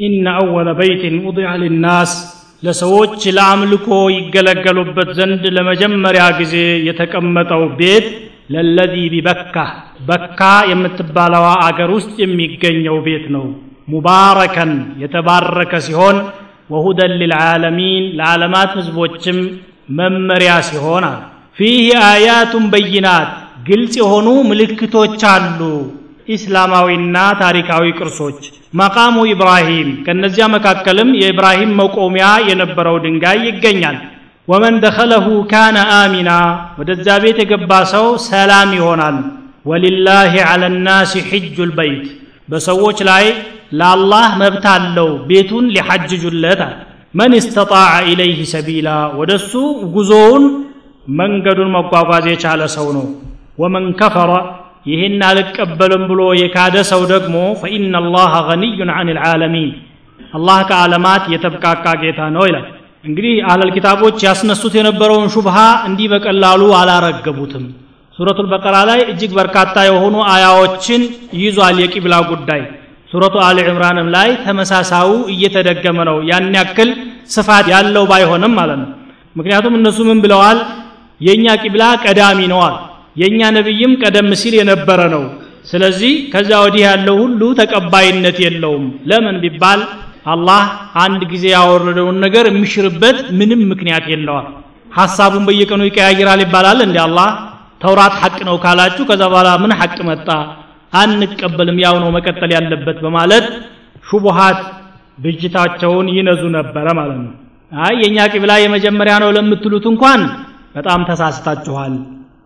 ኢነ አወለ በይትን ውضع ልናስ ለሰዎች ለአምልኮ ይገለገሉበት ዘንድ ለመጀመሪያ ጊዜ የተቀመጠው ቤት ለለዚ ቢበካ በካ የምትባለዋ አገር ውስጥ የሚገኘው ቤት ነው ሙባረከን የተባረከ ሲሆን ወሁደን ልልዓለሚን ለዓለማት ህዝቦችም መመሪያ ሲሆን አለ ፊህ አያቱን በይናት ግልጽ የሆኑ ምልክቶች አሉ ኢስላማዊና ታሪካዊ ቅርሶች። መቃሙ ኢብራሂም ከነዚያ መካከልም የኢብራሂም መቆሚያ የነበረው ድንጋይ ይገኛል። ወመን ደኸለሁ ካነ አሚና ወደዚያ ቤት የገባ ሰው ሰላም ይሆናል። ወሊላህ ዐለ ናሲ ሕጁ ልበይት በሰዎች ላይ ለአላህ መብት አለው ቤቱን ሊሐጅጁለት መን እስተጣዐ ኢለይህ ሰቢላ ወደ እሱ ጉዞውን መንገዱን መጓጓዝ የቻለ ሰው ነው። ወመን ከፈረ ይህን አልቀበልም ብሎ የካደ ሰው ደግሞ ፈኢና ላህ ገኒዩን አን ልዓለሚን አላህ ከዓለማት የተብቃቃ ጌታ ነው ይላል። እንግዲህ አህለል ኪታቦች ያስነሱት የነበረውን ሹብሃ እንዲህ በቀላሉ አላረገቡትም። ሱረቱል በቀራ ላይ እጅግ በርካታ የሆኑ አያዎችን ይዟል የቂብላ ጉዳይ። ሱረቱ አሊ ዕምራንም ላይ ተመሳሳዩ እየተደገመ ነው። ያን ያክል ስፋት ያለው ባይሆንም ማለት ነው። ምክንያቱም እነሱ ምን ብለዋል? የእኛ ቂብላ ቀዳሚ ነዋል የእኛ ነቢይም ቀደም ሲል የነበረ ነው። ስለዚህ ከዛ ወዲህ ያለው ሁሉ ተቀባይነት የለውም። ለምን ቢባል አላህ አንድ ጊዜ ያወረደውን ነገር የሚሽርበት ምንም ምክንያት የለዋል ሐሳቡን በየቀኑ ይቀያይራል ይባላል እንዲ አላህ ተውራት ሐቅ ነው ካላችሁ ከዛ በኋላ ምን ሐቅ መጣ? አንቀበልም ያው ነው መቀጠል ያለበት በማለት ሹቡሃት ብጅታቸውን ይነዙ ነበረ ማለት ነው። አይ የእኛ ቂብላ የመጀመሪያ ነው ለምትሉት እንኳን በጣም ተሳስታችኋል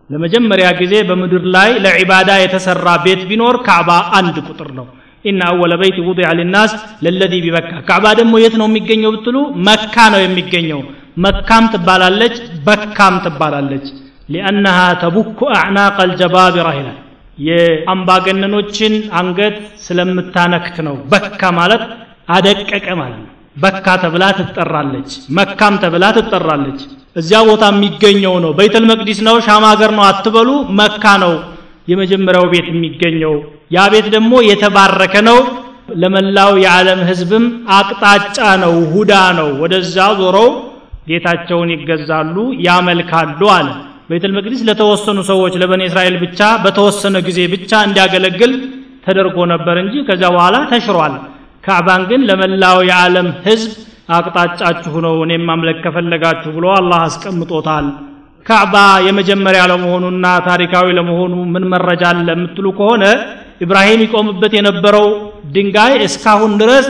ለመጀመሪያ ጊዜ በምድር ላይ ለዒባዳ የተሰራ ቤት ቢኖር ካዕባ አንድ ቁጥር ነው። ኢነ አወለ በይት ውضع ልናስ ለለዚ ቢመካ። ካዕባ ደግሞ የት ነው የሚገኘው ብትሉ መካ ነው የሚገኘው። መካም ትባላለች በካም ትባላለች። ሊአነሃ ተቡኩ አዕናቅ አልጀባቢራ ይላል። የአምባገነኖችን አንገት ስለምታነክት ነው። በካ ማለት አደቀቀ ማለት ነው። በካ ተብላ ትጠራለች። መካም ተብላ ትጠራለች እዚያ ቦታ የሚገኘው ነው። በይተል መቅዲስ ነው ሻም ሀገር ነው አትበሉ መካ ነው የመጀመሪያው ቤት የሚገኘው። ያ ቤት ደግሞ የተባረከ ነው። ለመላው የዓለም ህዝብም አቅጣጫ ነው ሁዳ ነው። ወደዛ ዞረው ጌታቸውን ይገዛሉ ያመልካሉ አለ። ቤተል መቅዲስ ለተወሰኑ ሰዎች ለበኒ እስራኤል ብቻ በተወሰነ ጊዜ ብቻ እንዲያገለግል ተደርጎ ነበር እንጂ ከዚያ በኋላ ተሽሯል። ካዕባን ግን ለመላው የዓለም ህዝብ አቅጣጫችሁ ነው እኔም ማምለክ ከፈለጋችሁ ብሎ አላህ አስቀምጦታል። ካዕባ የመጀመሪያ ለመሆኑና ታሪካዊ ለመሆኑ ምን መረጃ አለ የምትሉ ከሆነ ኢብራሂም ይቆምበት የነበረው ድንጋይ እስካሁን ድረስ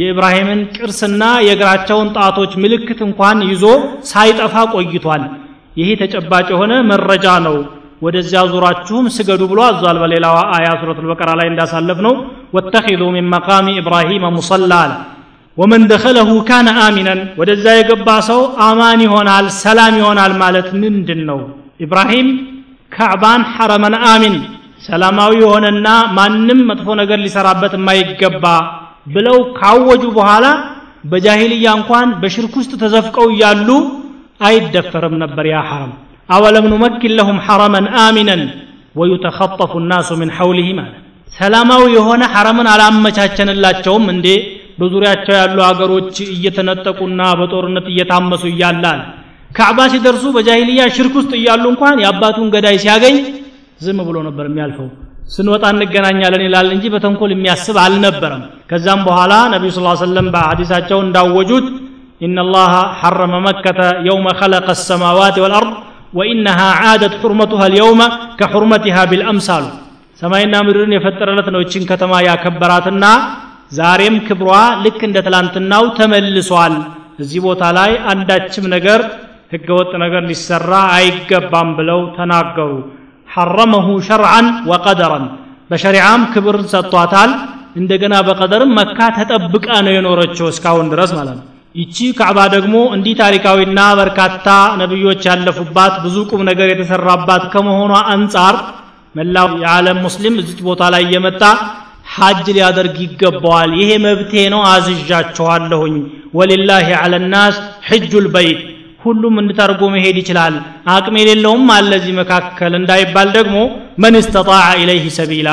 የኢብራሂምን ቅርስና የእግራቸውን ጣቶች ምልክት እንኳን ይዞ ሳይጠፋ ቆይቷል። ይሄ ተጨባጭ የሆነ መረጃ ነው። ወደዚያ ዙራችሁም ስገዱ ብሎ አዟል። በሌላ አያ ሱረት ልበቀራ ላይ እንዳሳለፍ ነው ወተኪዙ ሚን መቃሚ ኢብራሂም ሙሰላ አለ ወመን ደኸለሁ ካነ አሚነን ወደዛ የገባ ሰው አማን ይሆናል ሰላም ይሆናል ማለት ምንድን ነው ኢብራሂም ካዕባን ሐረመን አሚን ሰላማዊ የሆነና ማንም መጥፎ ነገር ሊሰራበት የማይገባ ብለው ካወጁ በኋላ በጃሂልያ እንኳን በሽርክ ውስጥ ተዘፍቀው እያሉ አይደፈርም ነበር ያ ሐረም። አወለም ኑመኪን ለሁም ሐረመን አሚነን ወዩተኸጠፉ ናሱ ምን ሐውሊህ ማለት። ሰላማዊ የሆነ ሐረምን አላመቻቸንላቸውም እንዴ በዙሪያቸው ያሉ አገሮች እየተነጠቁና በጦርነት እየታመሱ እያላል ካዕባ ሲደርሱ በጃሂልያ ሽርክ ውስጥ እያሉ እንኳን የአባቱን ገዳይ ሲያገኝ ዝም ብሎ ነበር የሚያልፈው ስንወጣ እንገናኛለን ይላል እንጂ በተንኮል የሚያስብ አልነበረም ከዛም በኋላ ነቢዩ ስ ሰለም በሐዲሳቸው እንዳወጁት إن الله حرم مكة يوم خلق السماوات والأرض وإنها عادت حرمتها اليوم كحرمتها بالأمثال ሰማይና ምድርን የፈጠረለት ነው እችን ከተማ ያከበራትና ዛሬም ክብሯ ልክ እንደ ትላንትናው ተመልሷል። እዚህ ቦታ ላይ አንዳችም ነገር ህገወጥ ነገር ሊሰራ አይገባም ብለው ተናገሩ። ሐረመሁ ሸርዓን ወቀደረን። በሸሪዓም ክብር ሰጥቷታል። እንደገና በቀደርም መካ ተጠብቃ ነው የኖረችው እስካሁን ድረስ ማለት ነው። ይቺ ካዕባ ደግሞ እንዲህ ታሪካዊና በርካታ ነቢዮች ያለፉባት ብዙ ቁም ነገር የተሰራባት ከመሆኗ አንጻር መላው የዓለም ሙስሊም እዚች ቦታ ላይ እየመጣ ሐጅ ሊያደርግ ይገባዋል። ይሄ መብቴ ነው አዝዣችኋለሁኝ። ወሊላሂ አለ ናስ ሕጁ ልበይት ሁሉም እንድታርጎ መሄድ ይችላል። አቅም የሌለውም አለ እዚህ መካከል። እንዳይባል ደግሞ መን እስተጣዐ ኢለይህ ሰቢላ።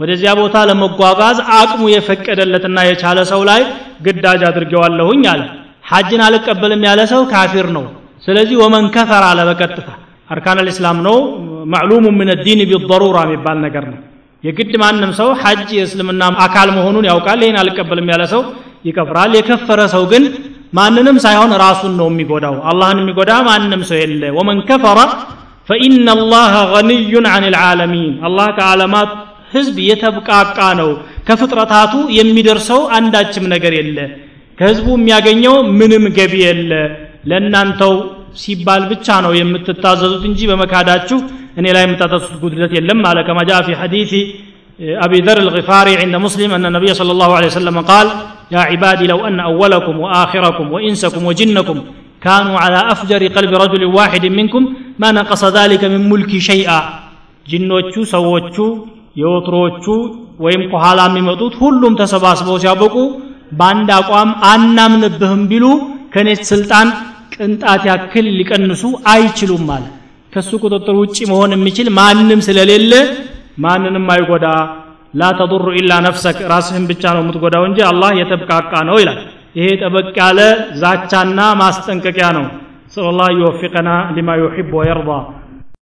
ወደዚያ ቦታ ለመጓጓዝ አቅሙ የፈቀደለትና የቻለ ሰው ላይ ግዳጅ አድርገዋለሁኝ አለ። ሐጅን አልቀበልም ያለ ሰው ካፊር ነው። ስለዚህ ወመን ከፈር አለ በቀጥታ። አርካን ልእስላም ነው። ማዕሉሙ ምን ዲን ቢضሩራ የሚባል ነገር ነው የግድ ማንም ሰው ሐጅ የእስልምና አካል መሆኑን ያውቃል ይህን አልቀበልም ያለ ሰው ይከፍራል የከፈረ ሰው ግን ማንንም ሳይሆን ራሱን ነው የሚጎዳው። አላህን የሚጎዳ ማንም ሰው የለ። ወመን ከፈረ ፈኢነ አላህ ገኒዩን አን ልዓለሚን አላህ ከዓለማት ህዝብ የተብቃቃ ነው። ከፍጥረታቱ የሚደርሰው አንዳችም ነገር የለ። ከህዝቡ የሚያገኘው ምንም ገቢ የለ። ለእናንተው ሲባል ብቻ ነው የምትታዘዙት እንጂ በመካዳችሁ أني لا يمتد قدرتي اللمة على كما جاء في حديث آه، أبي ذر الغفاري عند مسلم أن النبي صلى الله عليه وسلم قال يا عبادي لو أن أولكم وآخركم وإنسكم وجنكم كانوا على أفجر قلب رجل واحد منكم ما نقص ذلك من ملكي شيئا. جنوቹ ሰዎቹ የወትሮቹ ወይም ከኋላ የሚመጡት من ተሰባስበው ሲያበቁ كانت አቋም አናምንብህም ቢሉ كل اللي كان نسو آي አይችሉም مالا ከሱ ቁጥጥር ውጭ መሆን የሚችል ማንም ስለሌለ ማንንም አይጎዳ ላ ተضሩ ኢላ ነፍሰክ ራስህን ብቻ ነው የምትጎዳው እንጂ አላህ የተብቃቃ ነው ይላል ይሄ ጠበቅ ያለ ዛቻና ማስጠንቀቂያ ነው ስለ ላ ይወፊቀና ሊማ ዩሕብ ወየርዳ